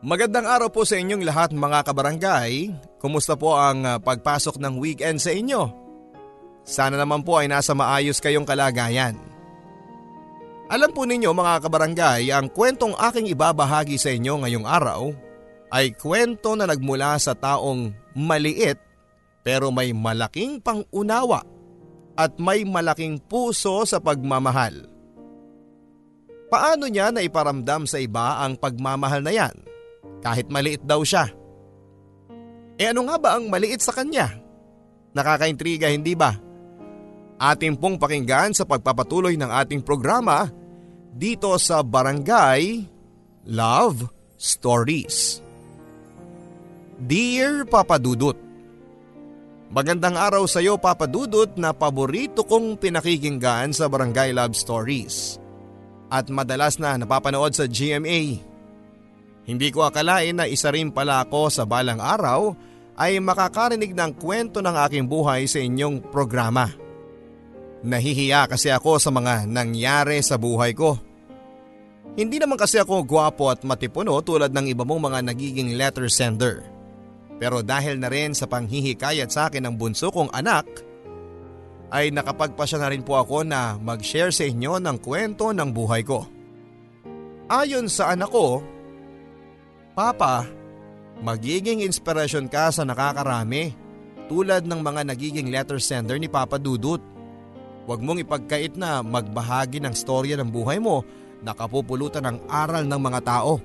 Magandang araw po sa inyong lahat mga kabarangay. Kumusta po ang ah, pagpasok ng weekend sa inyo? Sana naman po ay nasa maayos kayong kalagayan. Alam po ninyo mga kabarangay, ang kwentong aking ibabahagi sa inyo ngayong araw ay kwento na nagmula sa taong maliit pero may malaking pangunawa at may malaking puso sa pagmamahal. Paano niya na iparamdam sa iba ang pagmamahal na yan? Kahit maliit daw siya. E ano nga ba ang maliit sa kanya? Nakakaintriga hindi ba? Ating pong pakinggan sa pagpapatuloy ng ating programa dito sa Barangay Love Stories. Dear Papa Dudut, Magandang araw sa iyo Papa Dudut na paborito kong pinakikinggan sa Barangay Love Stories at madalas na napapanood sa GMA. Hindi ko akalain na isa rin pala ako sa balang araw ay makakarinig ng kwento ng aking buhay sa inyong programa. Nahihiya kasi ako sa mga nangyari sa buhay ko. Hindi naman kasi ako gwapo at matipuno tulad ng iba mong mga nagiging letter sender. Pero dahil na rin sa panghihikayat sa akin ng bunso kong anak, ay nakapagpasya na rin po ako na mag-share sa inyo ng kwento ng buhay ko. Ayon sa anak ko, Papa, magiging inspirasyon ka sa nakakarami tulad ng mga nagiging letter sender ni Papa Dudut. Huwag mong ipagkait na magbahagi ng storya ng buhay mo na kapupulutan ng aral ng mga tao.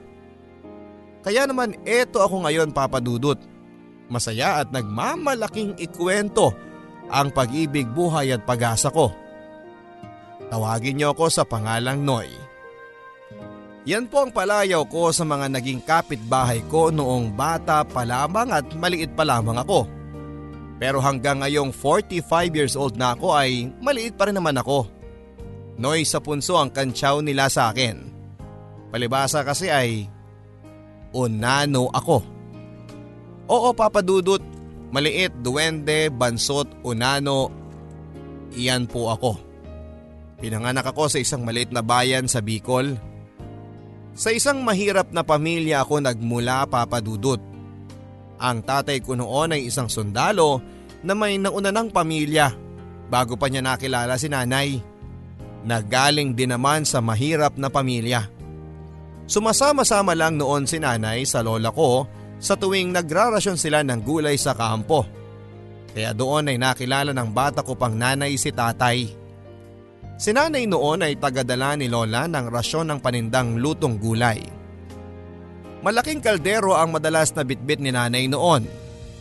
Kaya naman eto ako ngayon Papa Dudut. Masaya at nagmamalaking ikwento ang pag-ibig, buhay at pag-asa ko. Tawagin niyo ako sa pangalang Noy. Yan po ang palayaw ko sa mga naging kapitbahay ko noong bata pa lamang at maliit pa lamang ako. Pero hanggang ngayong 45 years old na ako ay maliit pa rin naman ako. Noy sa punso ang kantsaw nila sa akin. Palibasa kasi ay unano ako. Oo papadudot, maliit, duwende, bansot, unano, iyan po ako. Pinanganak ako sa isang maliit na bayan sa Bicol. Sa isang mahirap na pamilya ako nagmula papadudot. Ang tatay ko noon ay isang sundalo na may nauna ng pamilya bago pa niya nakilala si nanay. Nagaling din naman sa mahirap na pamilya. Sumasama-sama lang noon si nanay sa lola ko sa tuwing nagrarasyon sila ng gulay sa kampo. Kaya doon ay nakilala ng bata ko pang nanay si tatay. Si nanay noon ay tagadala ni Lola ng rasyon ng panindang lutong gulay. Malaking kaldero ang madalas na bitbit ni nanay noon.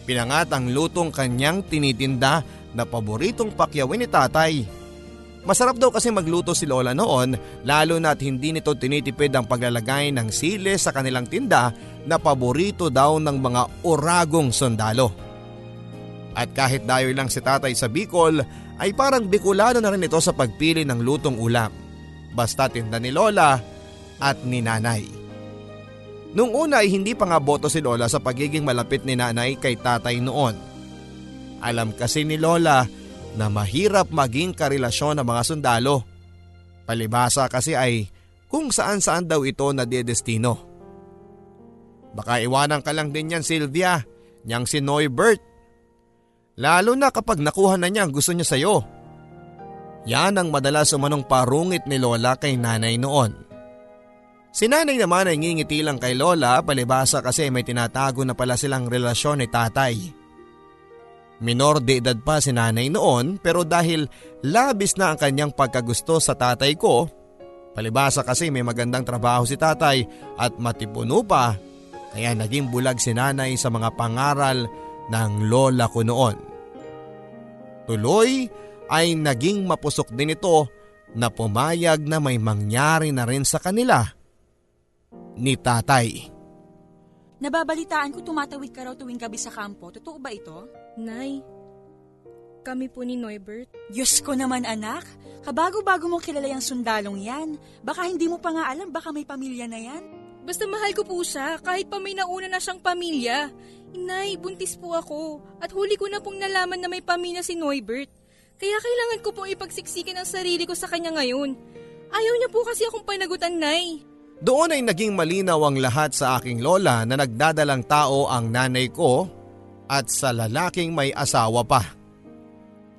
Pinangat ang lutong kanyang tinitinda na paboritong pakyawin ni tatay. Masarap daw kasi magluto si Lola noon lalo na't hindi nito tinitipid ang paglalagay ng sile sa kanilang tinda na paborito daw ng mga oragong sundalo. At kahit dayo lang si tatay sa Bicol ay parang Bicolano na rin ito sa pagpili ng lutong ulam. Basta tinda ni Lola at ni Nanay. Nung una ay hindi pa nga boto si Lola sa pagiging malapit ni Nanay kay tatay noon. Alam kasi ni Lola na mahirap maging karelasyon ng mga sundalo. Palibasa kasi ay kung saan saan daw ito na dedestino. Baka iwanan ka lang din yan Sylvia, niyang si Noybert Lalo na kapag nakuha na niya ang gusto niya sa'yo. Yan ang madalas umanong parungit ni Lola kay nanay noon. Si nanay naman ay ngingiti lang kay Lola palibasa kasi may tinatago na pala silang relasyon ni tatay. Minor de edad pa si nanay noon pero dahil labis na ang kanyang pagkagusto sa tatay ko, palibasa kasi may magandang trabaho si tatay at matipuno pa, kaya naging bulag si nanay sa mga pangaral ng lola ko noon. Tuloy ay naging mapusok din ito na pumayag na may mangyari na rin sa kanila ni tatay. Nababalitaan ko tumatawid ka raw tuwing gabi sa kampo. Totoo ba ito? Nay, kami po ni Norbert. Diyos ko naman anak, kabago-bago mo kilala yung sundalong yan. Baka hindi mo pa nga alam, baka may pamilya na yan. Basta mahal ko po siya kahit pa may nauna na siyang pamilya. Inay, buntis po ako at huli ko na pong nalaman na may pamilya si Norbert. Kaya kailangan ko pong ipagsiksikan ang sarili ko sa kanya ngayon. Ayaw niya po kasi akong panagutan, Nay. Doon ay naging malinaw ang lahat sa aking lola na nagdadalang tao ang nanay ko at sa lalaking may asawa pa.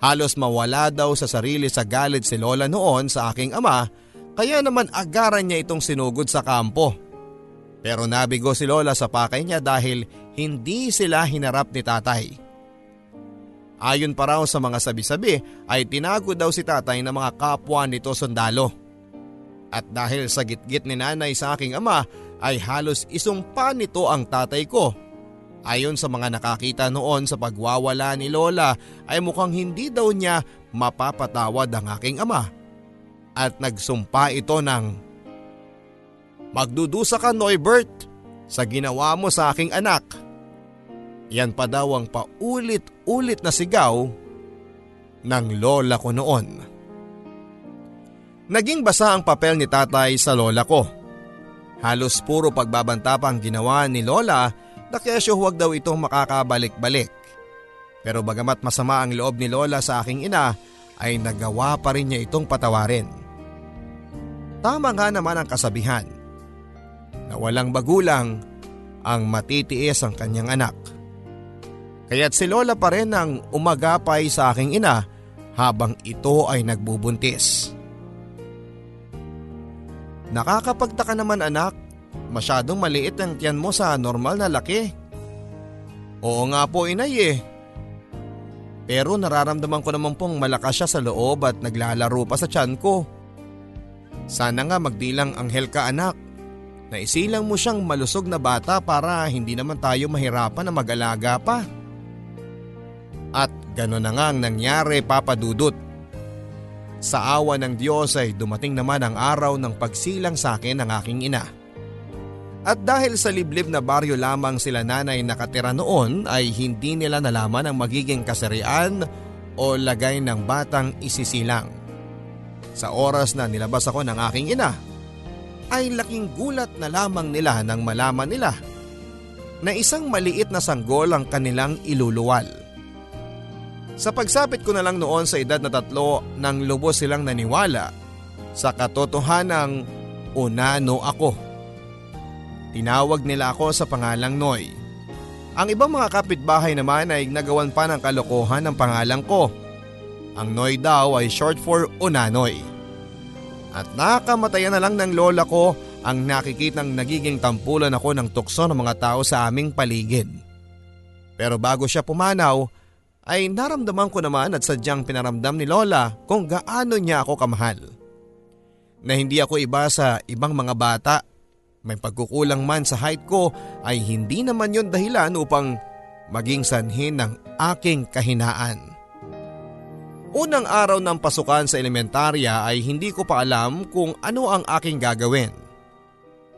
Halos mawala daw sa sarili sa galit si lola noon sa aking ama kaya naman agaran niya itong sinugod sa kampo. Pero nabigo si lola sa pakay niya dahil hindi sila hinarap ni tatay. Ayon pa raw sa mga sabi-sabi ay tinago daw si tatay ng mga kapwa nito sundalo. At dahil sa gitgit ni nanay sa aking ama ay halos isumpa nito ang tatay ko. Ayon sa mga nakakita noon sa pagwawala ni Lola ay mukhang hindi daw niya mapapatawad ang aking ama. At nagsumpa ito ng Magdudusa ka Norbert sa ginawa mo sa aking anak. Yan pa daw ang paulit-ulit na sigaw ng lola ko noon. Naging basa ang papel ni tatay sa lola ko. Halos puro pagbabanta pa ang ginawa ni lola na kesyo huwag daw itong makakabalik-balik. Pero bagamat masama ang loob ni lola sa aking ina ay nagawa pa rin niya itong patawarin. Tama nga naman ang kasabihan na walang bagulang ang matitiis ang kanyang anak. Kaya't si Lola pa rin ang umagapay sa aking ina habang ito ay nagbubuntis. Nakakapagtaka naman anak, masyadong maliit ang tiyan mo sa normal na laki. Oo nga po inay eh. Pero nararamdaman ko naman pong malakas siya sa loob at naglalaro pa sa tiyan ko. Sana nga magdilang anghel ka anak. Naisilang mo siyang malusog na bata para hindi naman tayo mahirapan na mag-alaga pa. At gano'n na nga ang nangyari papadudot. Sa awa ng Diyos ay dumating naman ang araw ng pagsilang sa akin ng aking ina. At dahil sa liblib na baryo lamang sila nanay nakatira noon ay hindi nila nalaman ang magiging kasarian o lagay ng batang isisilang. Sa oras na nilabas ako ng aking ina, ay laking gulat na lamang nila nang malaman nila na isang maliit na sanggol ang kanilang iluluwal. Sa pagsapit ko na lang noon sa edad na tatlo nang lubos silang naniwala sa katotohanang unano ako. Tinawag nila ako sa pangalang Noy. Ang ibang mga kapitbahay naman ay nagawan pa ng kalokohan ng pangalang ko. Ang Noy daw ay short for Unanoy. At nakamatayan na lang ng lola ko ang nakikitang nagiging tampulan ako ng tukso ng mga tao sa aming paligid. Pero bago siya pumanaw ay naramdaman ko naman at sadyang pinaramdam ni Lola kung gaano niya ako kamahal. Na hindi ako iba sa ibang mga bata. May pagkukulang man sa height ko ay hindi naman yon dahilan upang maging sanhin ng aking kahinaan. Unang araw ng pasukan sa elementarya ay hindi ko pa alam kung ano ang aking gagawin.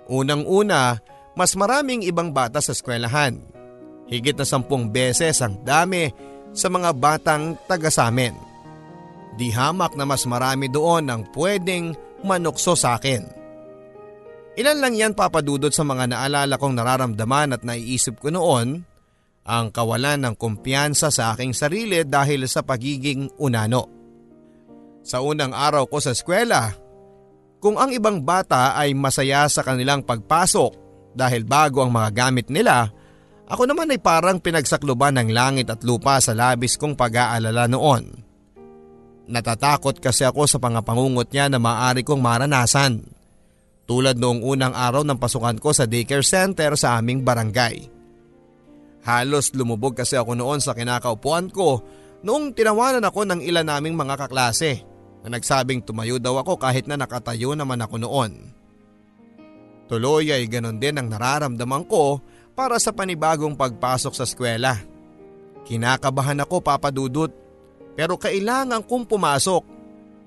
Unang-una, mas maraming ibang bata sa eskwelahan. Higit na sampung beses ang dami sa mga batang taga sa amin. Di hamak na mas marami doon ang pwedeng manukso sa akin. Ilan lang yan papadudot sa mga naalala kong nararamdaman at naiisip ko noon ang kawalan ng kumpiyansa sa aking sarili dahil sa pagiging unano. Sa unang araw ko sa eskwela, kung ang ibang bata ay masaya sa kanilang pagpasok dahil bago ang mga gamit nila, ako naman ay parang pinagsakluban ng langit at lupa sa labis kong pag-aalala noon. Natatakot kasi ako sa pangapangungot niya na maaari kong maranasan. Tulad noong unang araw ng pasukan ko sa daycare center sa aming barangay. Halos lumubog kasi ako noon sa kinakaupuan ko noong tinawanan ako ng ilan naming mga kaklase na nagsabing tumayo daw ako kahit na nakatayo naman ako noon. Tuloy ay ganon din ang nararamdaman ko para sa panibagong pagpasok sa eskwela. Kinakabahan ako papadudot pero kailangan kong pumasok.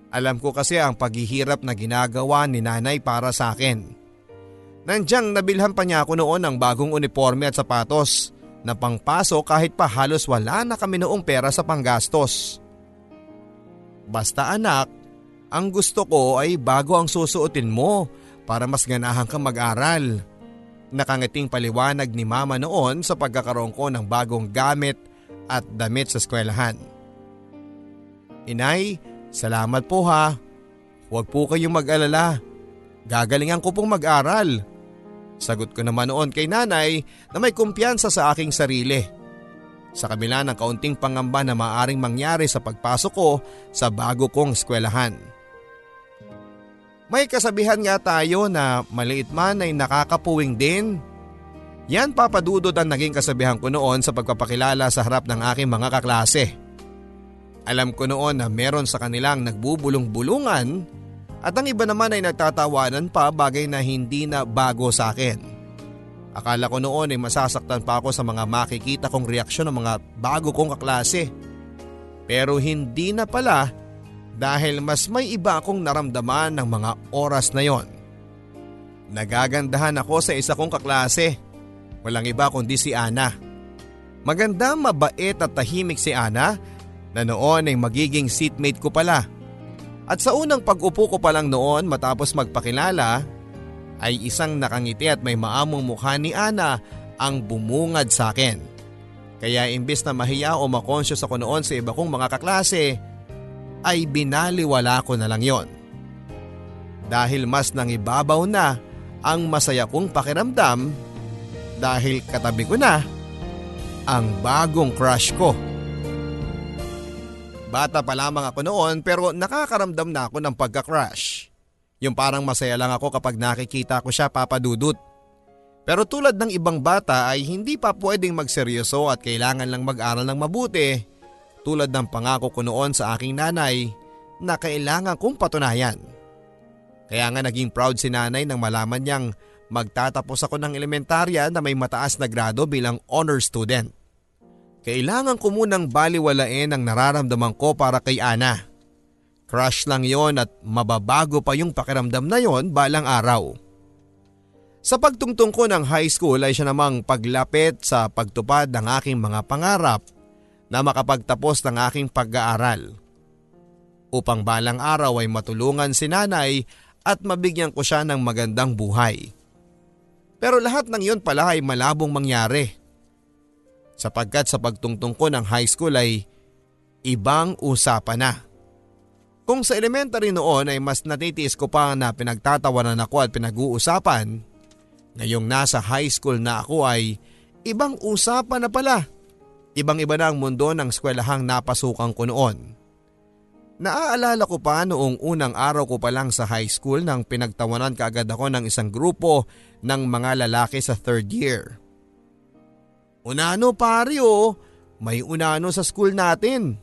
Alam ko kasi ang paghihirap na ginagawa ni nanay para sa akin. Nandyang nabilhan pa niya ako noon ng bagong uniforme at sapatos na pangpasok kahit pa halos wala na kami noong pera sa panggastos. Basta anak, ang gusto ko ay bago ang susuotin mo para mas ganahan kang mag-aral. Nakangiting paliwanag ni mama noon sa pagkakaroon ko ng bagong gamit at damit sa eskwelahan. Inay, salamat po ha. Huwag po kayong mag-alala. Gagalingan ko pong mag-aral. Sagot ko naman noon kay nanay na may kumpiyansa sa aking sarili. Sa kabila ng kaunting pangamba na maaring mangyari sa pagpasok ko sa bago kong eskwelahan. May kasabihan nga tayo na maliit man ay nakakapuwing din. Yan papadudod ang naging kasabihan ko noon sa pagpapakilala sa harap ng aking mga kaklase. Alam ko noon na meron sa kanilang nagbubulong-bulungan at ang iba naman ay nagtatawanan pa bagay na hindi na bago sa akin. Akala ko noon ay masasaktan pa ako sa mga makikita kong reaksyon ng mga bago kong kaklase. Pero hindi na pala dahil mas may iba akong naramdaman ng mga oras na yon. Nagagandahan ako sa isa kong kaklase. Walang iba kundi si Ana. Maganda, mabait at tahimik si Ana na noon ay magiging seatmate ko pala. At sa unang pag-upo ko pa lang noon matapos magpakilala ay isang nakangiti at may maamong mukha ni Ana ang bumungad sa akin. Kaya imbis na mahiya o makonsyos ako noon sa iba kong mga kaklase, ay binaliwala ko na lang yon. Dahil mas nangibabaw na ang masaya kong pakiramdam dahil katabi ko na ang bagong crush ko. Bata pa lamang ako noon pero nakakaramdam na ako ng pagka-crush. Yung parang masaya lang ako kapag nakikita ko siya papadudot. Pero tulad ng ibang bata ay hindi pa pwedeng magseryoso at kailangan lang mag-aral ng mabuti tulad ng pangako ko noon sa aking nanay na kailangan kong patunayan. Kaya nga naging proud si nanay nang malaman niyang magtatapos ako ng elementarya na may mataas na grado bilang honor student. Kailangan ko munang baliwalain ang nararamdaman ko para kay Ana. Crush lang yon at mababago pa yung pakiramdam na yon balang araw. Sa pagtungtong ko ng high school ay siya namang paglapit sa pagtupad ng aking mga pangarap na makapagtapos ng aking pag-aaral. Upang balang araw ay matulungan si nanay at mabigyan ko siya ng magandang buhay. Pero lahat ng iyon pala ay malabong mangyari. Sapagkat sa pagtungtong ko ng high school ay ibang usapan na. Kung sa elementary noon ay mas natitiis ko pa na pinagtatawanan ako at pinag-uusapan, ngayong nasa high school na ako ay ibang usapan na pala. Ibang iba na ang mundo ng eskwelahang napasukan ko noon. Naaalala ko pa noong unang araw ko pa lang sa high school nang pinagtawanan kaagad ako ng isang grupo ng mga lalaki sa third year. Unano pare oh, may unano sa school natin.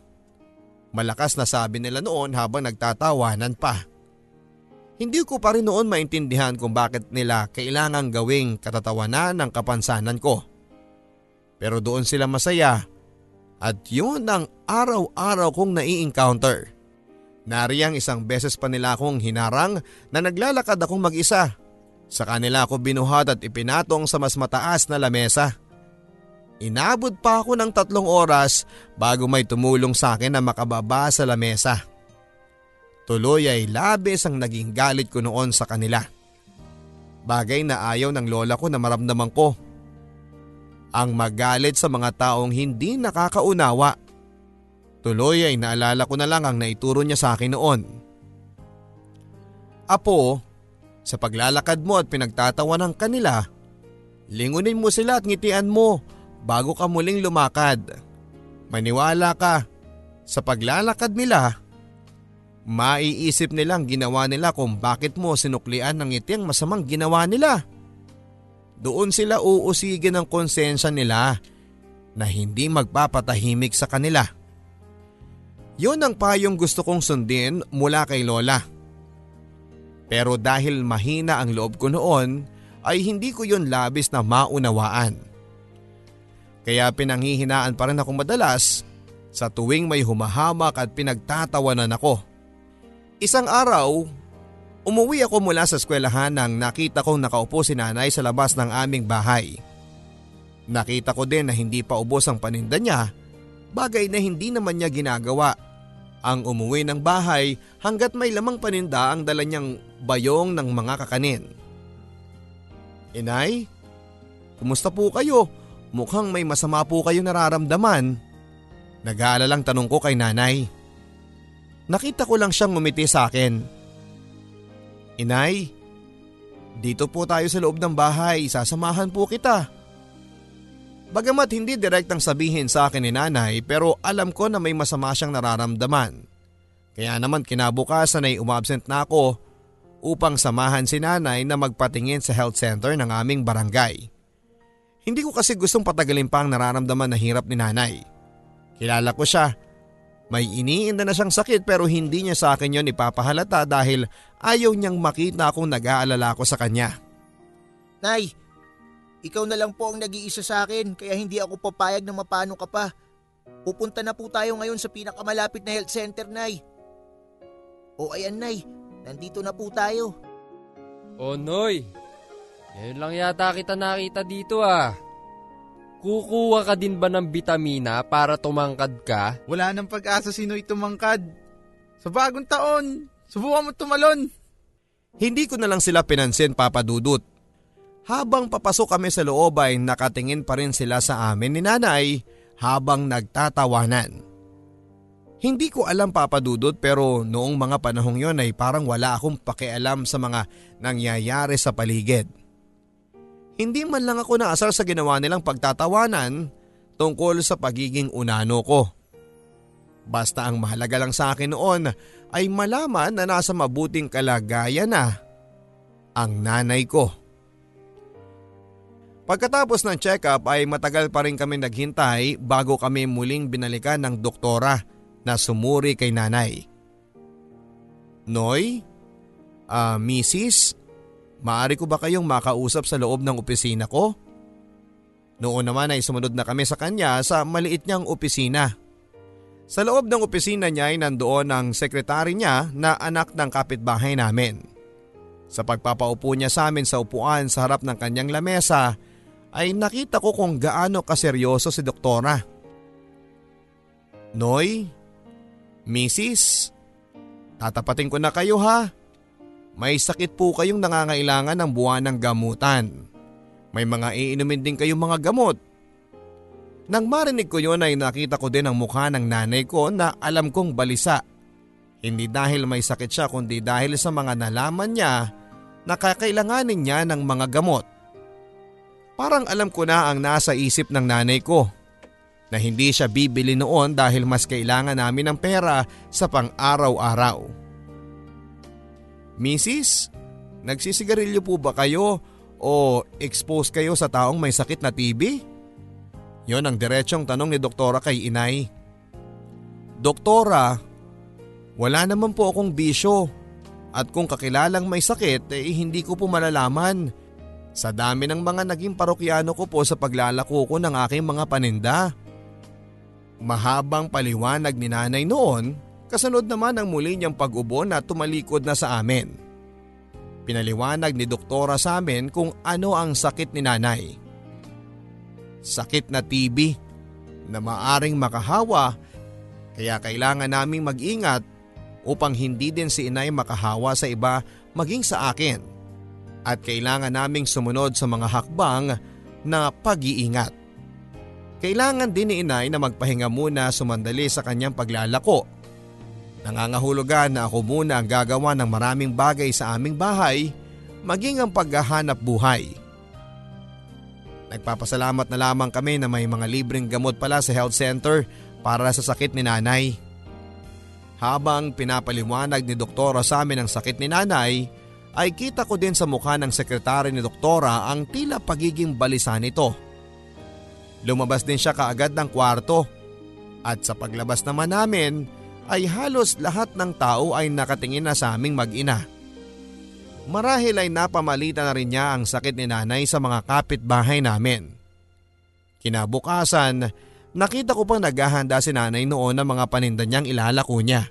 Malakas na sabi nila noon habang nagtatawanan pa. Hindi ko pa rin noon maintindihan kung bakit nila kailangang gawing katatawanan ng kapansanan ko. Pero doon sila masaya at yun ang araw-araw kong nai-encounter. Nariyang isang beses pa nila akong hinarang na naglalakad akong mag-isa. Sa kanila ako binuhat at ipinatong sa mas mataas na lamesa. Inabot pa ako ng tatlong oras bago may tumulong sa akin na makababa sa lamesa. Tuloy ay labis ang naging galit ko noon sa kanila. Bagay na ayaw ng lola ko na maramdaman ko ang magalit sa mga taong hindi nakakaunawa. Tuloy ay naalala ko na lang ang naituro niya sa akin noon. Apo, sa paglalakad mo at pinagtatawa ng kanila, lingunin mo sila at ngitian mo bago ka muling lumakad. Maniwala ka, sa paglalakad nila, maiisip nilang ginawa nila kung bakit mo sinuklian ng ngiti ang masamang ginawa nila. Doon sila uusigin ng konsensya nila na hindi magpapatahimik sa kanila. Yon ang payong gusto kong sundin mula kay Lola. Pero dahil mahina ang loob ko noon ay hindi ko yon labis na maunawaan. Kaya pinanghihinaan pa rin ako madalas sa tuwing may humahamak at pinagtatawanan ako. Isang araw Umuwi ako mula sa eskwelahan nang nakita kong nakaupo si nanay sa labas ng aming bahay. Nakita ko din na hindi pa ubos ang paninda niya, bagay na hindi naman niya ginagawa. Ang umuwi ng bahay hanggat may lamang paninda ang dala niyang bayong ng mga kakanin. Inay, kumusta po kayo? Mukhang may masama po kayo nararamdaman. Nag-aalalang tanong ko kay nanay. Nakita ko lang siyang ngumiti sa akin Inay, Dito po tayo sa loob ng bahay, sasamahan po kita. Bagamat hindi direktang sabihin sa akin ni nanay pero alam ko na may masama siyang nararamdaman. Kaya naman kinabukasan ay umabsent na ako upang samahan si nanay na magpatingin sa health center ng aming barangay. Hindi ko kasi gustong patagalin pa ang nararamdaman na hirap ni nanay. Kilala ko siya may iniinda na siyang sakit pero hindi niya sa akin yon ipapahalata dahil ayaw niyang makita akong nag-aalala ko sa kanya. Nay, ikaw na lang po ang nag-iisa sa akin kaya hindi ako papayag na mapano ka pa. Pupunta na po tayo ngayon sa pinakamalapit na health center, Nay. O ayan, Nay. Nandito na po tayo. Oh, Noy. Ngayon lang yata kita nakita dito ah. Kukuha ka din ba ng bitamina para tumangkad ka? Wala nang pag-asa si Noy tumangkad. Sa bagong taon, subukan mo tumalon. Hindi ko na lang sila pinansin papadudot. Habang papasok kami sa loob ay nakatingin pa rin sila sa amin ni nanay habang nagtatawanan. Hindi ko alam papadudot pero noong mga panahong yon ay parang wala akong pakialam sa mga nangyayari sa paligid. Hindi man lang ako naasar sa ginawa nilang pagtatawanan tungkol sa pagiging unano ko. Basta ang mahalaga lang sa akin noon ay malaman na nasa mabuting kalagayan na ang nanay ko. Pagkatapos ng check-up ay matagal pa rin kami naghintay bago kami muling binalikan ng doktora na sumuri kay nanay. Noy? Ah, uh, Mrs. Maari ko ba kayong makausap sa loob ng opisina ko? Noon naman ay sumunod na kami sa kanya sa maliit niyang opisina. Sa loob ng opisina niya ay nandoon ang sekretary niya na anak ng kapitbahay namin. Sa pagpapaupo niya sa amin sa upuan sa harap ng kanyang lamesa ay nakita ko kung gaano kaseryoso si doktora. Noy, Mrs., tatapatin ko na kayo ha. May sakit po kayong nangangailangan ng buwan ng gamutan. May mga iinumin din kayong mga gamot. Nang marinig ko yon ay nakita ko din ang mukha ng nanay ko na alam kong balisa. Hindi dahil may sakit siya kundi dahil sa mga nalaman niya na kakailanganin niya ng mga gamot. Parang alam ko na ang nasa isip ng nanay ko na hindi siya bibili noon dahil mas kailangan namin ng pera sa pang-araw-araw. Mrs., nagsisigarilyo po ba kayo o expose kayo sa taong may sakit na TB? Yon ang diretsong tanong ni doktora kay inay. Doktora, wala naman po akong bisyo at kung kakilalang may sakit eh hindi ko po malalaman. Sa dami ng mga naging parokyano ko po sa paglalako ko ng aking mga paninda. Mahabang paliwanag ni nanay noon Kasunod naman ang muli niyang pag-ubo na tumalikod na sa amin. Pinaliwanag ni doktora sa amin kung ano ang sakit ni nanay. Sakit na TB na maaring makahawa kaya kailangan naming mag-ingat upang hindi din si inay makahawa sa iba maging sa akin. At kailangan naming sumunod sa mga hakbang na pag-iingat. Kailangan din ni inay na magpahinga muna sumandali sa kanyang paglalako Nangangahulugan na ako muna ang gagawa ng maraming bagay sa aming bahay, maging ang paghahanap buhay. Nagpapasalamat na lamang kami na may mga libreng gamot pala sa health center para sa sakit ni nanay. Habang pinapaliwanag ni doktora sa amin ang sakit ni nanay, ay kita ko din sa mukha ng sekretary ni doktora ang tila pagiging balisa nito. Lumabas din siya kaagad ng kwarto at sa paglabas naman namin ay halos lahat ng tao ay nakatingin na sa aming mag-ina. Marahil ay napamalita na rin niya ang sakit ni nanay sa mga kapitbahay namin. Kinabukasan, nakita ko pang naghahanda si nanay noon ng mga paninda niyang ilalako niya.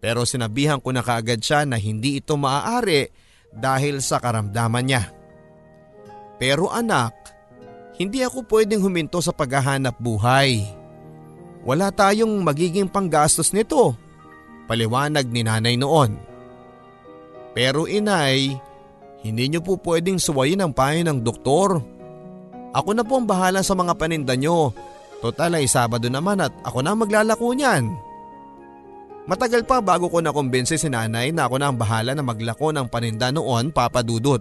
Pero sinabihan ko na kaagad siya na hindi ito maaari dahil sa karamdaman niya. Pero anak, hindi ako pwedeng huminto sa paghahanap buhay. Wala tayong magiging panggastos nito. Paliwanag ni nanay noon. Pero inay, hindi niyo po pwedeng suwayin ang payo ng doktor. Ako na po ang bahala sa mga paninda niyo. Total ay Sabado naman at ako na maglalako niyan. Matagal pa bago ko nakumbinsi si nanay na ako na ang bahala na maglako ng paninda noon papadudot.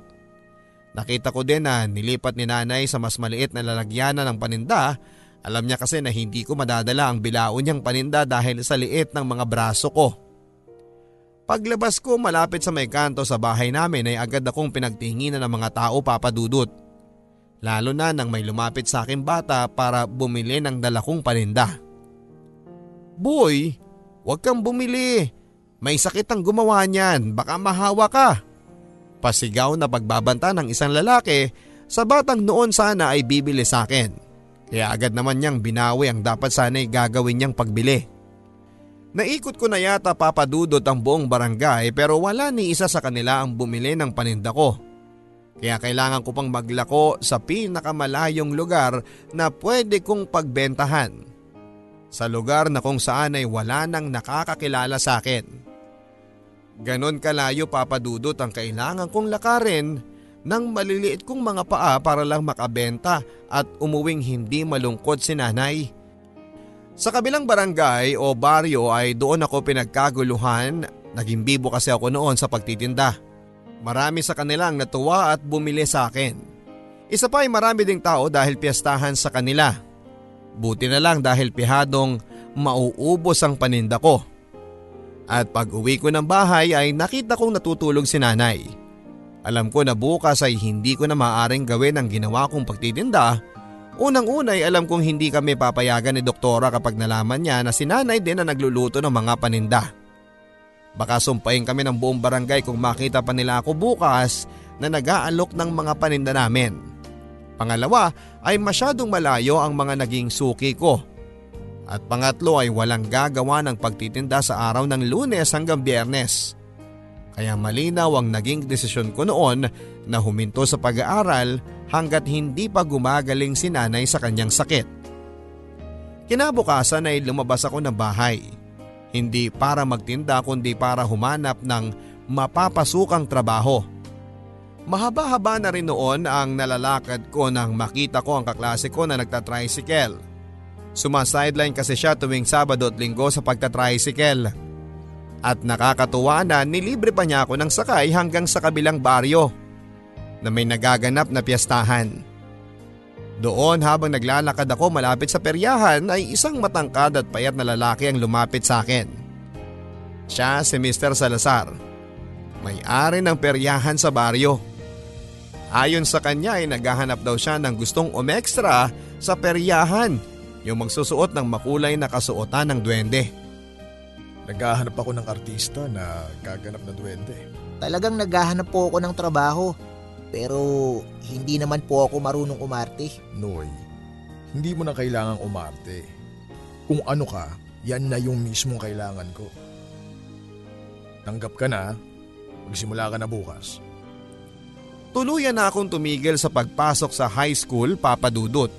Nakita ko din na nilipat ni nanay sa mas maliit na lalagyanan ng paninda. Alam niya kasi na hindi ko madadala ang bilaon niyang paninda dahil sa liit ng mga braso ko. Paglabas ko malapit sa may kanto sa bahay namin ay agad akong pinagtinginan ng mga tao papadudot. Lalo na nang may lumapit sa akin bata para bumili ng dalakong paninda. Boy, huwag kang bumili. May sakit ang gumawa niyan, baka mahawa ka. Pasigaw na pagbabanta ng isang lalaki sa batang noon sana ay bibili sa akin. Kaya agad naman niyang binawi ang dapat sana'y gagawin niyang pagbili. Naikot ko na yata papadudot ang buong barangay pero wala ni isa sa kanila ang bumili ng paninda ko. Kaya kailangan ko pang maglako sa pinakamalayong lugar na pwede kong pagbentahan. Sa lugar na kung saan ay wala nang nakakakilala sa akin. Ganon kalayo papadudot ang kailangan kong lakarin ng maliliit kong mga paa para lang makabenta at umuwing hindi malungkot si nanay. Sa kabilang barangay o baryo ay doon ako pinagkaguluhan, naging bibo kasi ako noon sa pagtitinda. Marami sa kanilang natuwa at bumili sa akin. Isa pa ay marami ding tao dahil piyestahan sa kanila. Buti na lang dahil pihadong mauubos ang paninda ko. At pag uwi ko ng bahay ay nakita kong natutulog si nanay. Alam ko na bukas ay hindi ko na maaaring gawin ang ginawa kong pagtitinda Unang-una ay alam kong hindi kami papayagan ni doktora kapag nalaman niya na si nanay din na nagluluto ng mga paninda. Baka sumpayin kami ng buong barangay kung makita pa nila ako bukas na nag-aalok ng mga paninda namin. Pangalawa ay masyadong malayo ang mga naging suki ko. At pangatlo ay walang gagawa ng pagtitinda sa araw ng lunes hanggang biyernes. Kaya malinaw ang naging desisyon ko noon na huminto sa pag-aaral hanggat hindi pa gumagaling si nanay sa kanyang sakit. Kinabukasan ay lumabas ako ng bahay. Hindi para magtinda kundi para humanap ng mapapasukang trabaho. Mahaba-haba na rin noon ang nalalakad ko nang makita ko ang kaklase ko na nagtatricycle. Sumasideline kasi siya tuwing Sabado at Linggo sa pagtatricycle. At nakakatuwa na nilibre pa niya ako ng sakay hanggang sa kabilang baryo na may nagaganap na piyestahan. Doon habang naglalakad ako malapit sa peryahan ay isang matangkad at payat na lalaki ang lumapit sa akin. Siya si Mr. Salazar. May-ari ng peryahan sa baryo. Ayon sa kanya ay naghahanap daw siya ng gustong umextra sa peryahan yung magsusuot ng makulay na kasuotan ng duwende. Naghahanap ako ng artista na gaganap na duwende. Talagang naghahanap po ako ng trabaho. Pero hindi naman po ako marunong umarte. Noy, hindi mo na kailangang umarte. Kung ano ka, yan na yung mismong kailangan ko. Tanggap ka na, magsimula ka na bukas. Tuluyan na akong tumigil sa pagpasok sa high school papadudot.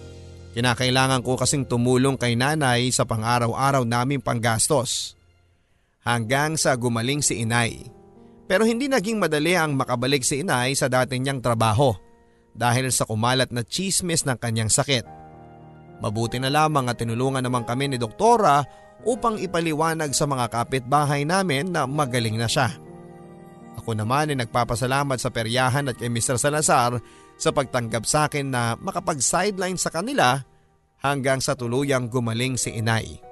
Kinakailangan ko kasing tumulong kay nanay sa pang-araw-araw naming panggastos. Hanggang sa gumaling si inay. Pero hindi naging madali ang makabalik si inay sa dati niyang trabaho dahil sa kumalat na chismis ng kanyang sakit. Mabuti na lamang at tinulungan naman kami ni doktora upang ipaliwanag sa mga kapitbahay namin na magaling na siya. Ako naman ay nagpapasalamat sa peryahan at kay Mr. Salazar sa pagtanggap sa akin na makapag-sideline sa kanila hanggang sa tuluyang gumaling si inay.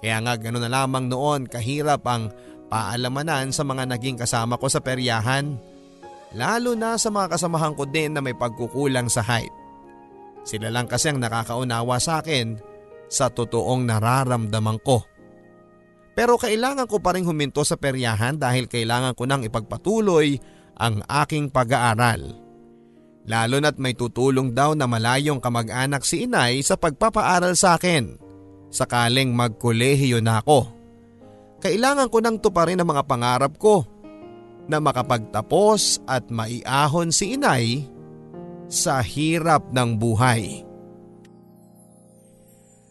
Kaya nga ganoon na lamang noon kahirap ang paalamanan sa mga naging kasama ko sa peryahan. Lalo na sa mga kasamahan ko din na may pagkukulang sa height. Sila lang kasi ang nakakaunawa sa akin sa totoong nararamdaman ko. Pero kailangan ko pa rin huminto sa peryahan dahil kailangan ko nang ipagpatuloy ang aking pag-aaral. Lalo na't may tutulong daw na malayong kamag-anak si inay sa pagpapaaral sa akin. Sakaling magkolehiyo na ako kailangan ko nang tuparin ang mga pangarap ko na makapagtapos at maiahon si inay sa hirap ng buhay.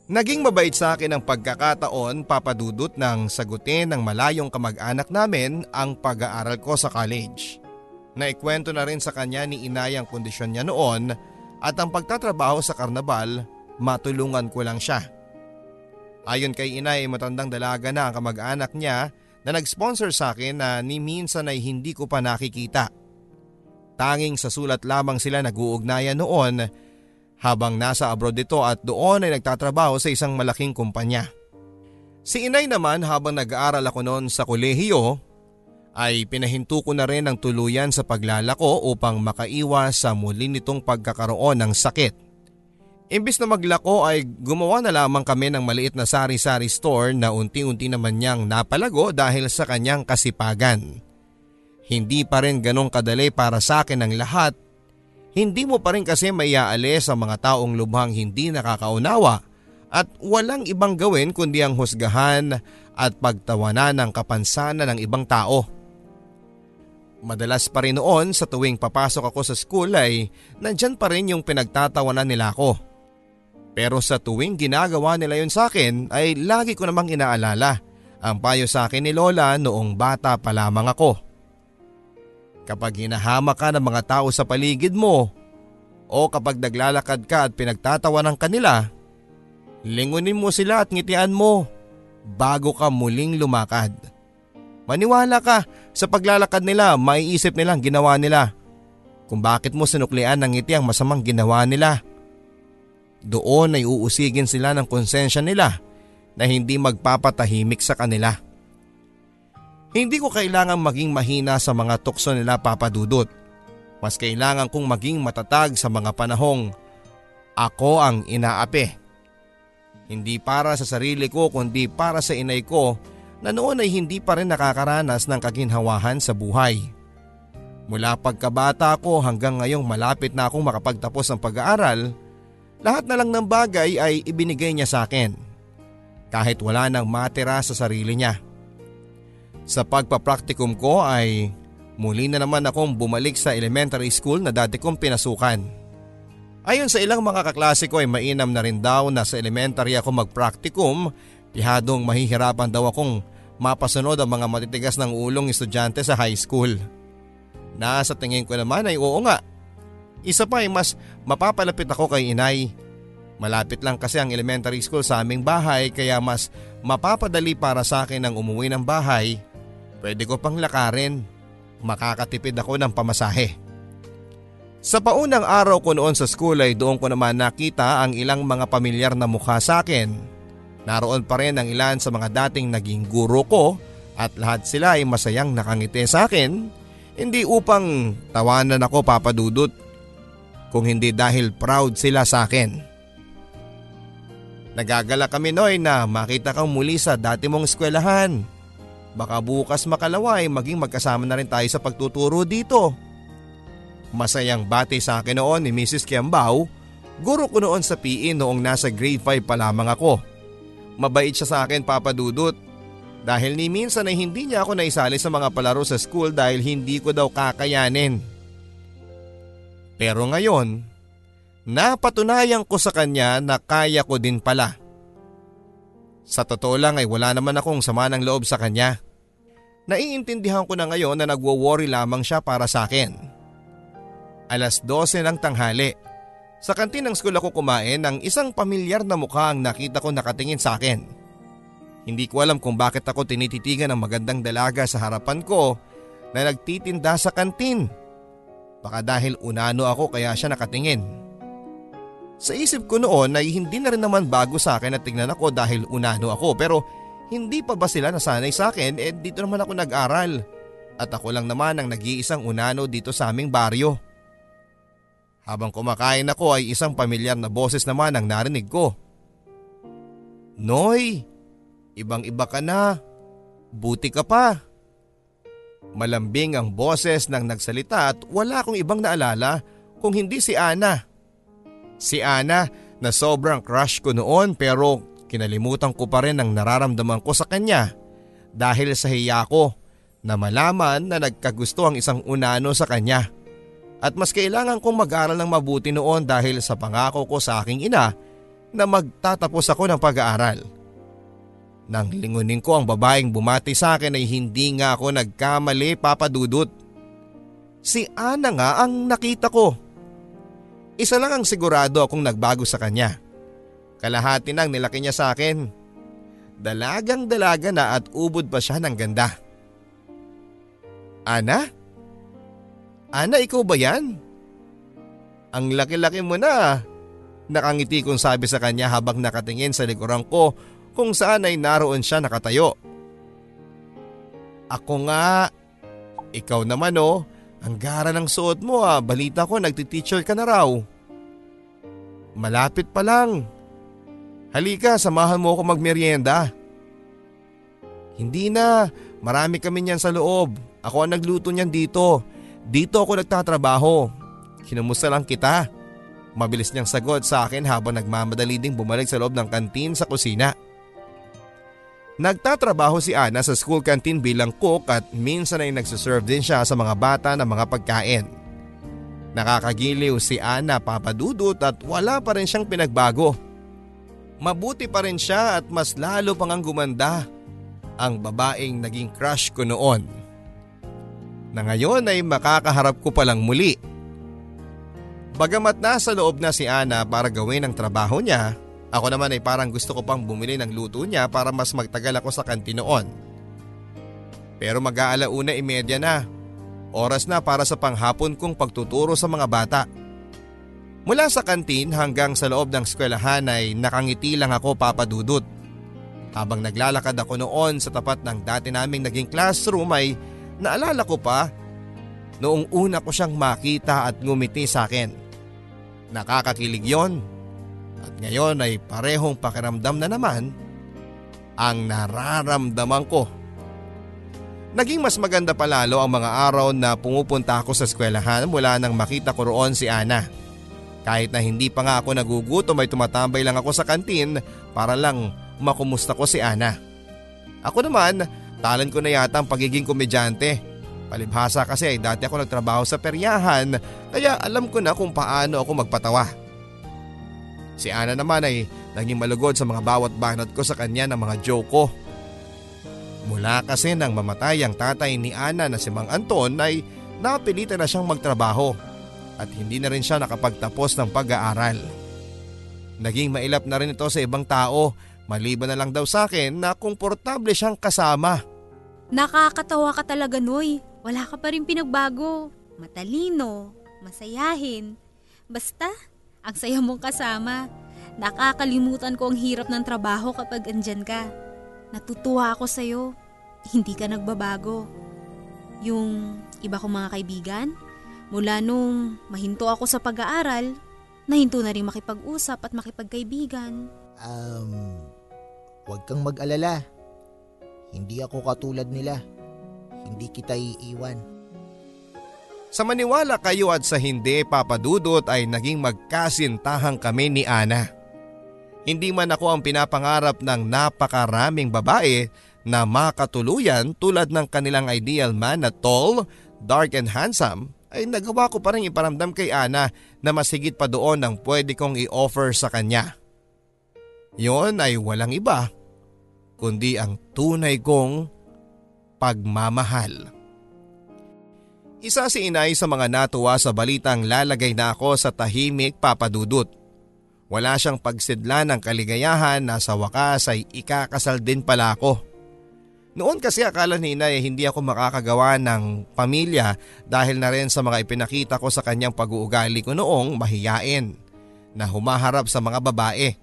Naging mabait sa akin ang pagkakataon papadudot ng sagutin ng malayong kamag-anak namin ang pag-aaral ko sa college. Naikwento na rin sa kanya ni inay ang kondisyon niya noon at ang pagtatrabaho sa karnabal matulungan ko lang siya. Ayon kay inay, matandang dalaga na ang kamag-anak niya na nag-sponsor sa akin na ni minsan ay hindi ko pa nakikita. Tanging sa sulat lamang sila nag-uugnayan noon habang nasa abroad ito at doon ay nagtatrabaho sa isang malaking kumpanya. Si inay naman habang nag-aaral ako noon sa kolehiyo ay pinahinto ko na rin ang tuluyan sa paglalako upang makaiwas sa muli nitong pagkakaroon ng sakit. Imbis na maglako ay gumawa na lamang kami ng maliit na sari-sari store na unti-unti naman niyang napalago dahil sa kanyang kasipagan. Hindi pa rin ganong kadali para sa akin ang lahat. Hindi mo pa rin kasi maiaalis sa mga taong lubhang hindi nakakaunawa at walang ibang gawin kundi ang husgahan at pagtawanan ng kapansanan ng ibang tao. Madalas pa rin noon sa tuwing papasok ako sa school ay nandyan pa rin yung pinagtatawanan nila ako. Pero sa tuwing ginagawa nila yun sa akin ay lagi ko namang inaalala ang payo sa akin ni Lola noong bata pa lamang ako. Kapag hinahama ka ng mga tao sa paligid mo o kapag naglalakad ka at pinagtatawanan kanila, lingunin mo sila at ngitian mo bago ka muling lumakad. Maniwala ka sa paglalakad nila maiisip nilang ginawa nila kung bakit mo sinuklian ng ngiti ang masamang ginawa nila. Doon ay uusigin sila ng konsensya nila na hindi magpapatahimik sa kanila. Hindi ko kailangang maging mahina sa mga tukso nila papadudot. Mas kailangan kong maging matatag sa mga panahong ako ang inaapi. Hindi para sa sarili ko kundi para sa inay ko na noon ay hindi pa rin nakakaranas ng kaginhawahan sa buhay. Mula pagkabata ko hanggang ngayong malapit na akong makapagtapos ng pag-aaral, lahat na lang ng bagay ay ibinigay niya sa akin. Kahit wala nang matira sa sarili niya. Sa pagpapraktikum ko ay muli na naman akong bumalik sa elementary school na dati kong pinasukan. Ayon sa ilang mga kaklase ko ay mainam na rin daw na sa elementary ako magpraktikum, pihadong mahihirapan daw akong mapasunod ang mga matitigas ng ulong estudyante sa high school. Nasa tingin ko naman ay oo nga. Isa pa ay mas mapapalapit ako kay inay. Malapit lang kasi ang elementary school sa aming bahay kaya mas mapapadali para sa akin ang umuwi ng bahay Pwede ko pang lakarin. Makakatipid ako ng pamasahe. Sa paunang araw ko noon sa school ay doon ko naman nakita ang ilang mga pamilyar na mukha sa akin. Naroon pa rin ang ilan sa mga dating naging guro ko at lahat sila ay masayang nakangiti sa akin. Hindi upang tawanan ako papadudot kung hindi dahil proud sila sa akin. Nagagala kami noy na makita kang muli sa dati mong eskwelahan. Baka bukas makalaway maging magkasama na rin tayo sa pagtuturo dito. Masayang bati sa akin noon ni Mrs. Kiambao, guro ko noon sa PE noong nasa grade 5 pa lamang ako. Mabait siya sa akin papadudot dahil ni minsan ay hindi niya ako naisali sa mga palaro sa school dahil hindi ko daw kakayanin. Pero ngayon, napatunayan ko sa kanya na kaya ko din pala. Sa totoo lang ay wala naman akong sama ng loob sa kanya. Naiintindihan ko na ngayon na nagwo-worry lamang siya para sa akin. Alas 12 ng tanghali. Sa kantin ng school ako kumain ng isang pamilyar na mukha ang nakita ko nakatingin sa akin. Hindi ko alam kung bakit ako tinititigan ng magandang dalaga sa harapan ko na nagtitinda sa kantin. Baka dahil unano ako kaya siya nakatingin. Sa isip ko noon ay hindi na rin naman bago sa akin na tingnan ako dahil unano ako pero hindi pa ba sila nasanay sa akin eh dito naman ako nag-aral. At ako lang naman ang nag-iisang unano dito sa aming baryo. Habang kumakain ako ay isang pamilyar na boses naman ang narinig ko. Noy, ibang iba ka na. Buti ka pa. Malambing ang boses ng nagsalita at wala akong ibang naalala kung hindi si Ana. Si Ana na sobrang crush ko noon pero Kinalimutan ko pa rin ang nararamdaman ko sa kanya dahil sa hiya ko na malaman na nagkagusto ang isang unano sa kanya. At mas kailangan kong mag-aral ng mabuti noon dahil sa pangako ko sa aking ina na magtatapos ako ng pag-aaral. Nang lingunin ko ang babaeng bumati sa akin ay hindi nga ako nagkamali papadudot. Si Ana nga ang nakita ko. Isa lang ang sigurado akong nagbago sa kanya. Kalahati nang nilaki niya sa akin. Dalagang dalaga na at ubod pa siya ng ganda. Ana? Ana, ikaw ba yan? Ang laki-laki mo na. Nakangiti kong sabi sa kanya habang nakatingin sa likuran ko kung saan ay naroon siya nakatayo. Ako nga. Ikaw naman oh. Ang gara ng suot mo ah. Balita ko nagtiteacher ka na raw. Malapit pa lang. Halika, samahan mo ako magmerienda. Hindi na, marami kami niyan sa loob. Ako ang nagluto niyan dito. Dito ako nagtatrabaho. Kinumusta lang kita. Mabilis niyang sagot sa akin habang nagmamadali ding bumalik sa loob ng kantin sa kusina. Nagtatrabaho si Ana sa school canteen bilang cook at minsan ay nagsiserve din siya sa mga bata ng mga pagkain. Nakakagiliw si Ana papadudot at wala pa rin siyang pinagbago. Mabuti pa rin siya at mas lalo pang ang gumanda ang babaeng naging crush ko noon. Na ngayon ay makakaharap ko palang muli. Bagamat nasa loob na si Ana para gawin ang trabaho niya, ako naman ay parang gusto ko pang bumili ng luto niya para mas magtagal ako sa kantin noon. Pero mag-aalauna imedya na. Oras na para sa panghapon kong pagtuturo sa mga bata. Mula sa kantin hanggang sa loob ng eskwelahan ay nakangiti lang ako papadudot. Habang naglalakad ako noon sa tapat ng dati naming naging classroom ay naalala ko pa noong una ko siyang makita at ngumiti sa akin. Nakakakilig yon at ngayon ay parehong pakiramdam na naman ang nararamdaman ko. Naging mas maganda palalo ang mga araw na pumupunta ako sa eskwelahan mula nang makita ko roon si Ana. Kahit na hindi pa nga ako nagugutom ay tumatambay lang ako sa kantin para lang makumusta ko si Ana. Ako naman, talan ko na yata ang pagiging komedyante. Palibhasa kasi ay dati ako nagtrabaho sa peryahan kaya alam ko na kung paano ako magpatawa. Si Ana naman ay naging malugod sa mga bawat banat ko sa kanya ng mga joke ko. Mula kasi nang mamatay ang tatay ni Ana na si Mang Anton ay napilitan na siyang magtrabaho at hindi na rin siya nakapagtapos ng pag-aaral. Naging mailap na rin ito sa ibang tao maliban na lang daw sa akin na komportable siyang kasama. Nakakatawa ka talaga, Noy. Wala ka pa rin pinagbago. Matalino, masayahin. Basta, ang saya mong kasama. Nakakalimutan ko ang hirap ng trabaho kapag andyan ka. Natutuwa ako sa'yo. Hindi ka nagbabago. Yung iba kong mga kaibigan, mula nung mahinto ako sa pag-aaral, nahinto na rin makipag-usap at makipagkaibigan. Um, huwag kang mag-alala. Hindi ako katulad nila. Hindi kita iiwan. Sa maniwala kayo at sa hindi papadudot ay naging magkasintahang kami ni Ana. Hindi man ako ang pinapangarap ng napakaraming babae na makatuluyan tulad ng kanilang ideal man na tall, dark and handsome ay nagawa ko pa rin iparamdam kay Ana na masigit pa doon ang pwede kong i-offer sa kanya. Yon ay walang iba kundi ang tunay kong pagmamahal. Isa si inay sa mga natuwa sa balitang lalagay na ako sa tahimik papadudot. Wala siyang pagsidla ng kaligayahan na sa wakas ay ikakasal din pala ako. Noon kasi akala ni inay hindi ako makakagawa ng pamilya dahil na rin sa mga ipinakita ko sa kanyang pag-uugali ko noong mahiyain na humaharap sa mga babae.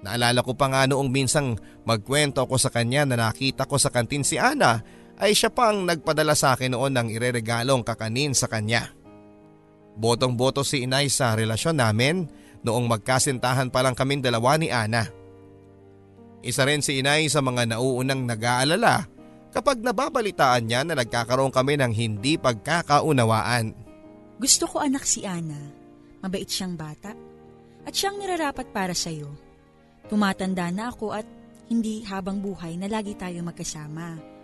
Naalala ko pa nga noong minsang magkwento ako sa kanya na nakita ko sa kantin si Ana ay siya pa ang nagpadala sa akin noon ng ireregalong kakanin sa kanya. Botong-boto si inay sa relasyon namin noong magkasintahan pa lang kaming dalawa ni Ana. Isa rin si inay sa mga nauunang nag-aalala kapag nababalitaan niya na nagkakaroon kami ng hindi pagkakaunawaan. Gusto ko anak si Ana. Mabait siyang bata. At siyang nirarapat para sa'yo. Tumatanda na ako at hindi habang buhay na lagi tayo magkasama.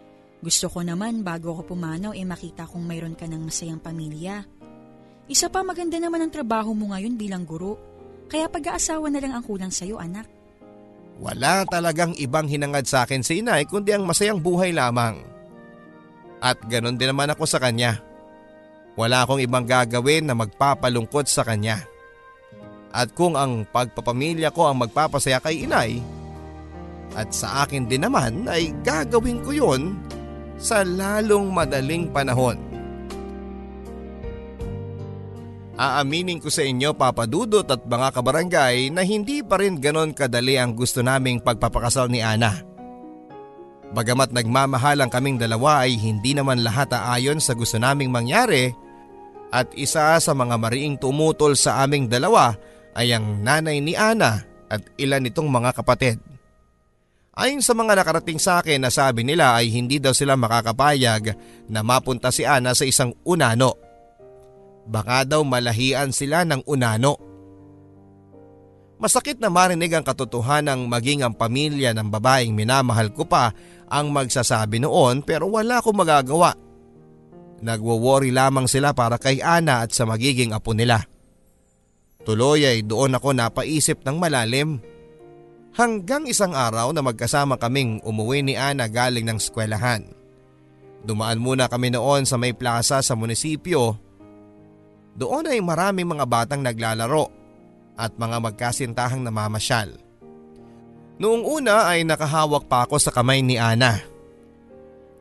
Gusto ko naman bago ako pumanaw eh makita kong mayroon ka ng masayang pamilya. Isa pa maganda naman ang trabaho mo ngayon bilang guro. Kaya pag-aasawa na lang ang kulang sa'yo anak. Wala talagang ibang hinangad sa akin si inay kundi ang masayang buhay lamang. At ganon din naman ako sa kanya. Wala akong ibang gagawin na magpapalungkot sa kanya. At kung ang pagpapamilya ko ang magpapasaya kay inay, at sa akin din naman ay gagawin ko yon sa lalong madaling panahon. Aaminin ko sa inyo papadudot at mga kabarangay na hindi pa rin ganon kadali ang gusto naming pagpapakasal ni Ana. Bagamat nagmamahalang kaming dalawa ay hindi naman lahat aayon sa gusto naming mangyari at isa sa mga mariing tumutol sa aming dalawa ay ang nanay ni Ana at ilan nitong mga kapatid. Ayon sa mga nakarating sa akin na sabi nila ay hindi daw sila makakapayag na mapunta si Ana sa isang unano. Baka daw malahian sila ng unano. Masakit na marinig ang katotohanan ng maging ang pamilya ng babaeng minamahal ko pa ang magsasabi noon pero wala akong magagawa. Nagwo-worry lamang sila para kay Ana at sa magiging apo nila. Tuloy ay doon ako napaisip ng malalim. Hanggang isang araw na magkasama kaming umuwi ni Ana galing ng skwelahan. Dumaan muna kami noon sa may plaza sa munisipyo doon ay maraming mga batang naglalaro at mga magkasintahang namamasyal. Noong una ay nakahawak pa ako sa kamay ni Ana.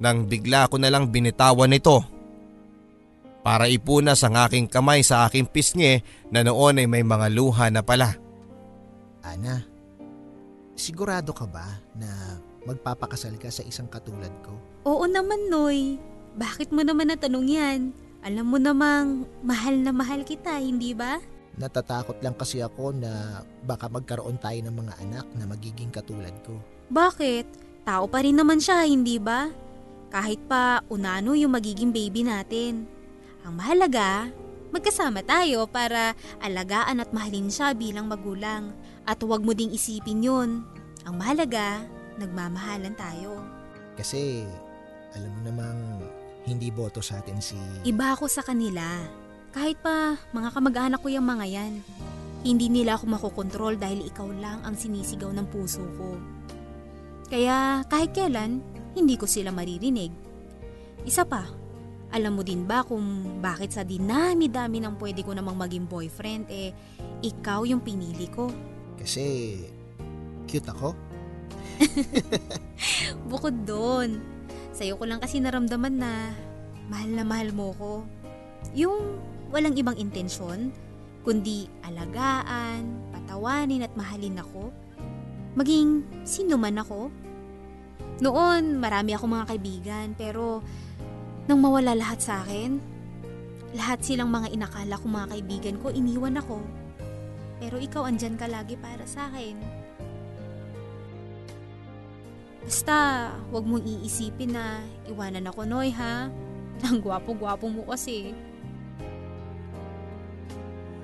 Nang bigla ko na lang binitawan ito. Para ipunas ang aking kamay sa aking pisngi na noon ay may mga luha na pala. Ana, sigurado ka ba na magpapakasal ka sa isang katulad ko? Oo naman, Noy. Bakit mo naman natanong yan? Alam mo namang mahal na mahal kita, hindi ba? Natatakot lang kasi ako na baka magkaroon tayo ng mga anak na magiging katulad ko. Bakit? Tao pa rin naman siya, hindi ba? Kahit pa unano yung magiging baby natin. Ang mahalaga, magkasama tayo para alagaan at mahalin siya bilang magulang. At huwag mo ding isipin yun. Ang mahalaga, nagmamahalan tayo. Kasi alam mo namang hindi boto sa atin si... Iba ako sa kanila. Kahit pa mga kamag-anak ko yung mga yan. Hindi nila ako makokontrol dahil ikaw lang ang sinisigaw ng puso ko. Kaya kahit kailan, hindi ko sila maririnig. Isa pa, alam mo din ba kung bakit sa dinami-dami ng pwede ko namang maging boyfriend, eh, ikaw yung pinili ko? Kasi, cute ako? Bukod doon, Sa'yo ko lang kasi naramdaman na mahal na mahal mo ko. Yung walang ibang intensyon, kundi alagaan, patawanin at mahalin ako. Maging sino man ako. Noon, marami ako mga kaibigan pero nang mawala lahat sa akin, lahat silang mga inakala kong mga kaibigan ko, iniwan ako. Pero ikaw andyan ka lagi para sa akin. Basta, wag mong iisipin na iwanan ako, Noy, ha? Ang gwapo-gwapo mo kasi.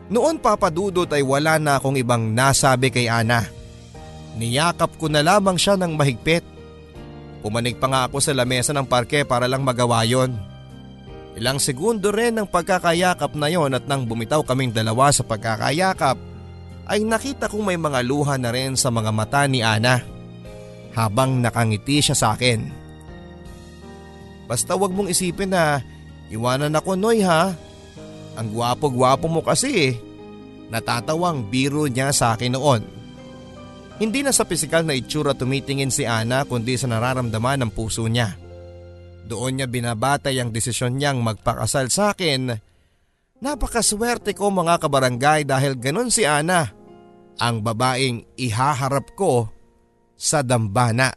Noon papadudot ay wala na akong ibang nasabi kay Ana. Niyakap ko na lamang siya ng mahigpit. Pumanig pa nga ako sa lamesa ng parke para lang magawa yon. Ilang segundo rin ng pagkakayakap na yon at nang bumitaw kaming dalawa sa pagkakayakap ay nakita kong may mga luha na rin sa mga mata ni Ana habang nakangiti siya sa akin. Basta wag mong isipin na iwanan ako Noy ha. Ang gwapo-gwapo mo kasi eh. Natatawang biro niya sa akin noon. Hindi na sa pisikal na itsura tumitingin si Ana kundi sa nararamdaman ng puso niya. Doon niya binabatay ang desisyon niyang magpakasal sa akin. Napakaswerte ko mga kabarangay dahil ganun si Ana. Ang babaeng ihaharap ko sa dambana.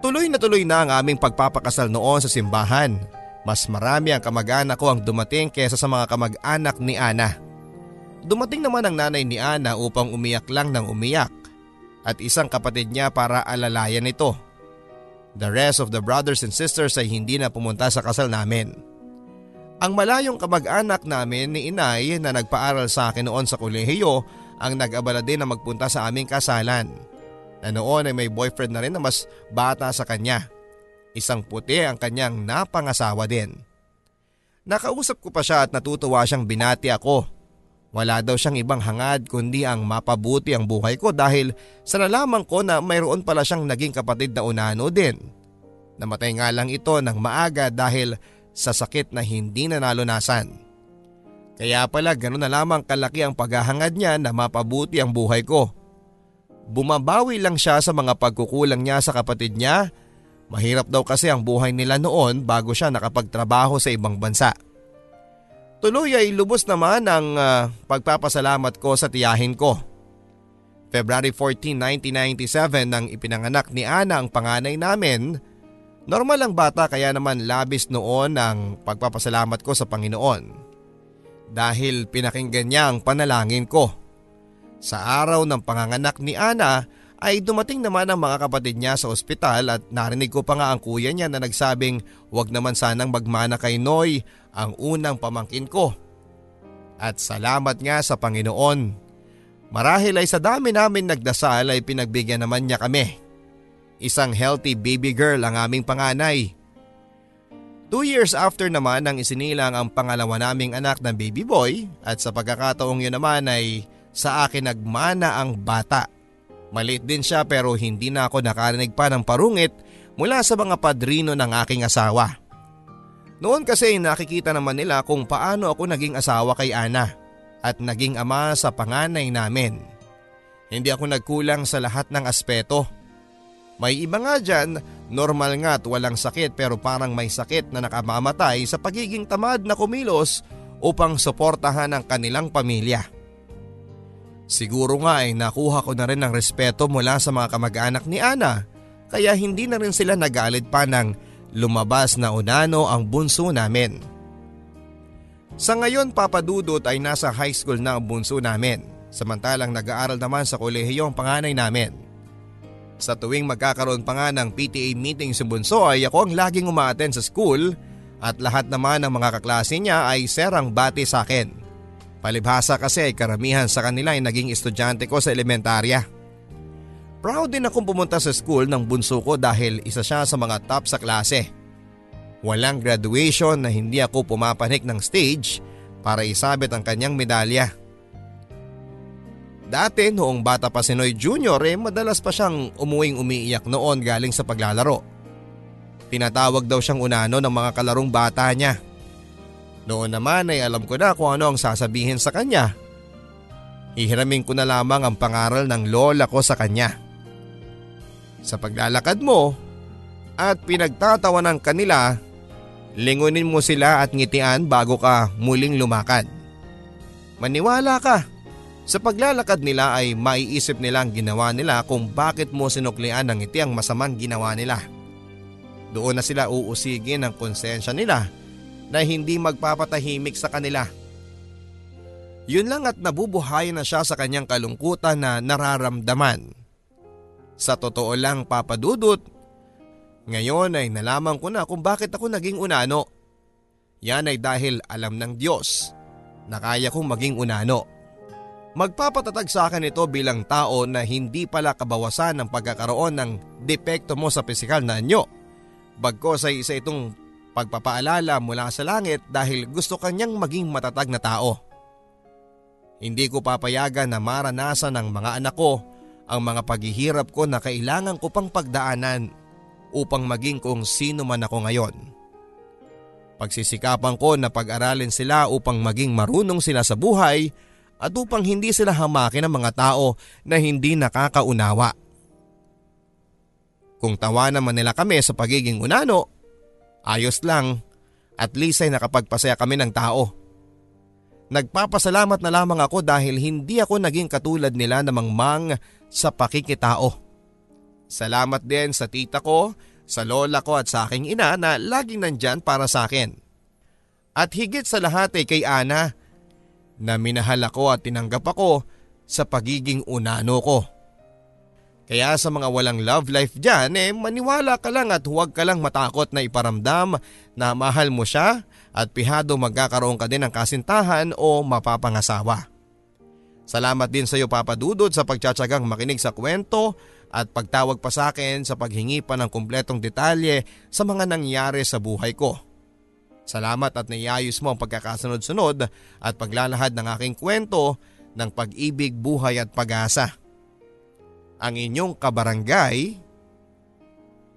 Tuloy na tuloy na ang aming pagpapakasal noon sa simbahan. Mas marami ang kamag-anak ko ang dumating kesa sa mga kamag-anak ni Ana. Dumating naman ang nanay ni Ana upang umiyak lang ng umiyak at isang kapatid niya para alalayan ito. The rest of the brothers and sisters ay hindi na pumunta sa kasal namin. Ang malayong kamag-anak namin ni inay na nagpaaral sa akin noon sa kolehiyo ang nag-abala din na magpunta sa aming kasalan na noon ay may boyfriend na rin na mas bata sa kanya. Isang puti ang kanyang napangasawa din. Nakausap ko pa siya at natutuwa siyang binati ako. Wala daw siyang ibang hangad kundi ang mapabuti ang buhay ko dahil sa nalaman ko na mayroon pala siyang naging kapatid na unano din. Namatay nga lang ito ng maaga dahil sa sakit na hindi na nalunasan. Kaya pala ganoon na lamang kalaki ang paghahangad niya na mapabuti ang buhay ko. Bumabawi lang siya sa mga pagkukulang niya sa kapatid niya. Mahirap daw kasi ang buhay nila noon bago siya nakapagtrabaho sa ibang bansa. tuloy ay lubos naman ang uh, pagpapasalamat ko sa tiyahin ko. February 14, 1997 nang ipinanganak ni Ana ang panganay namin. Normal ang bata kaya naman labis noon ang pagpapasalamat ko sa Panginoon. Dahil pinakinggan niya ang panalangin ko. Sa araw ng panganganak ni Ana ay dumating naman ang mga kapatid niya sa ospital at narinig ko pa nga ang kuya niya na nagsabing wag naman sanang magmana kay Noy ang unang pamangkin ko. At salamat nga sa Panginoon. Marahil ay sa dami namin nagdasal ay pinagbigyan naman niya kami. Isang healthy baby girl ang aming panganay. Two years after naman nang isinilang ang pangalawa naming anak na baby boy at sa pagkakataong yun naman ay sa akin nagmana ang bata. Malit din siya pero hindi na ako nakarinig pa ng parungit mula sa mga padrino ng aking asawa. Noon kasi nakikita naman nila kung paano ako naging asawa kay Ana at naging ama sa panganay namin. Hindi ako nagkulang sa lahat ng aspeto. May iba nga dyan, normal nga at walang sakit pero parang may sakit na nakamamatay sa pagiging tamad na kumilos upang suportahan ang kanilang pamilya. Siguro nga ay nakuha ko na rin ng respeto mula sa mga kamag-anak ni Ana kaya hindi na rin sila nagalit pa ng lumabas na unano ang bunso namin. Sa ngayon papadudot ay nasa high school na ang bunso namin samantalang nag-aaral naman sa kolehiyo ang panganay namin. Sa tuwing magkakaroon pa nga ng PTA meeting sa bunso ay ako ang laging umaaten sa school at lahat naman ng mga kaklase niya ay serang bati sa akin. Palibhasa kasi ay karamihan sa kanila ay naging estudyante ko sa elementarya. Proud din akong pumunta sa school ng bunso ko dahil isa siya sa mga top sa klase. Walang graduation na hindi ako pumapanik ng stage para isabit ang kanyang medalya. Dati noong bata pa si Noy Jr. eh madalas pa siyang umuwing umiiyak noon galing sa paglalaro. Tinatawag daw siyang unano ng mga kalarong bata niya. Noon naman ay alam ko na kung ano ang sasabihin sa kanya. Hihiramin ko na lamang ang pangaral ng lola ko sa kanya. Sa paglalakad mo at pinagtatawa ng kanila, lingunin mo sila at ngitian bago ka muling lumakad. Maniwala ka, sa paglalakad nila ay maiisip nila ang ginawa nila kung bakit mo sinuklian ng ngiti ang masamang ginawa nila. Doon na sila uusigin ang konsensya nila na hindi magpapatahimik sa kanila. Yun lang at nabubuhay na siya sa kanyang kalungkutan na nararamdaman. Sa totoo lang papadudot, ngayon ay nalaman ko na kung bakit ako naging unano. Yan ay dahil alam ng Diyos na kaya kong maging unano. Magpapatatag sa akin ito bilang tao na hindi pala kabawasan ng pagkakaroon ng depekto mo sa pisikal na anyo. Bagkos ay isa itong pagpapaalala mula sa langit dahil gusto kanyang maging matatag na tao. Hindi ko papayagan na maranasan ng mga anak ko ang mga paghihirap ko na kailangan ko pang pagdaanan upang maging kung sino man ako ngayon. Pagsisikapan ko na pag-aralin sila upang maging marunong sila sa buhay at upang hindi sila hamakin ng mga tao na hindi nakakaunawa. Kung tawanan man nila kami sa pagiging unano, Ayos lang, at least ay nakapagpasaya kami ng tao. Nagpapasalamat na lamang ako dahil hindi ako naging katulad nila na mangmang sa pakikitao. Salamat din sa tita ko, sa lola ko at sa aking ina na laging nandyan para sa akin. At higit sa lahat ay kay Ana na minahal ako at tinanggap ako sa pagiging unano ko. Kaya sa mga walang love life dyan, eh maniwala ka lang at huwag ka lang matakot na iparamdam na mahal mo siya at pihado magkakaroon ka din ng kasintahan o mapapangasawa. Salamat din sa iyo Papa Dudod sa pagtsatsagang makinig sa kwento at pagtawag pa sa akin sa paghingi pa ng kumpletong detalye sa mga nangyari sa buhay ko. Salamat at naiayos mo ang pagkakasunod-sunod at paglalahad ng aking kwento ng pag-ibig, buhay at pag-asa ang inyong kabarangay,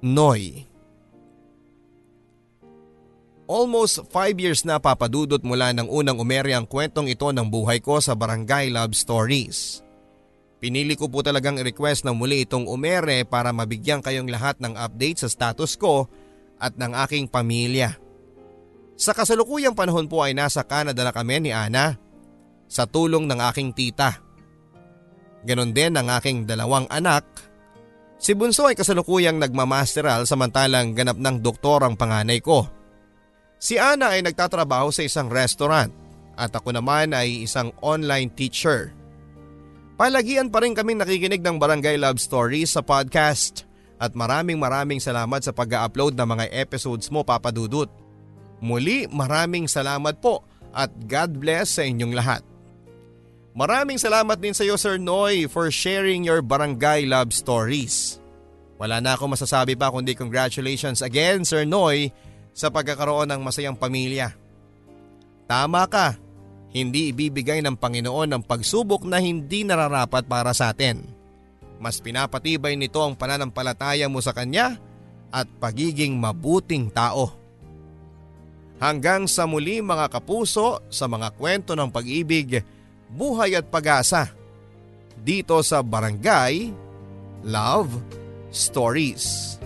Noy. Almost 5 years na papadudot mula nang unang umere ang kwentong ito ng buhay ko sa Barangay Love Stories. Pinili ko po talagang i-request na muli itong umere para mabigyan kayong lahat ng update sa status ko at ng aking pamilya. Sa kasalukuyang panahon po ay nasa Canada na kami ni Ana sa tulong ng aking tita. Ganon din ang aking dalawang anak. Si Bunso ay kasalukuyang nagmamasteral samantalang ganap ng doktor ang panganay ko. Si Ana ay nagtatrabaho sa isang restaurant at ako naman ay isang online teacher. Palagian pa rin kaming nakikinig ng Barangay Love Stories sa podcast at maraming maraming salamat sa pag-upload ng mga episodes mo Papa Dudut. Muli maraming salamat po at God bless sa inyong lahat. Maraming salamat din sa iyo Sir Noy for sharing your barangay love stories. Wala na ako masasabi pa kundi congratulations again Sir Noy sa pagkakaroon ng masayang pamilya. Tama ka, hindi ibibigay ng Panginoon ang pagsubok na hindi nararapat para sa atin. Mas pinapatibay nito ang pananampalataya mo sa Kanya at pagiging mabuting tao. Hanggang sa muli mga kapuso sa mga kwento ng pag-ibig, buhay at pag-asa. Dito sa Barangay Love Stories.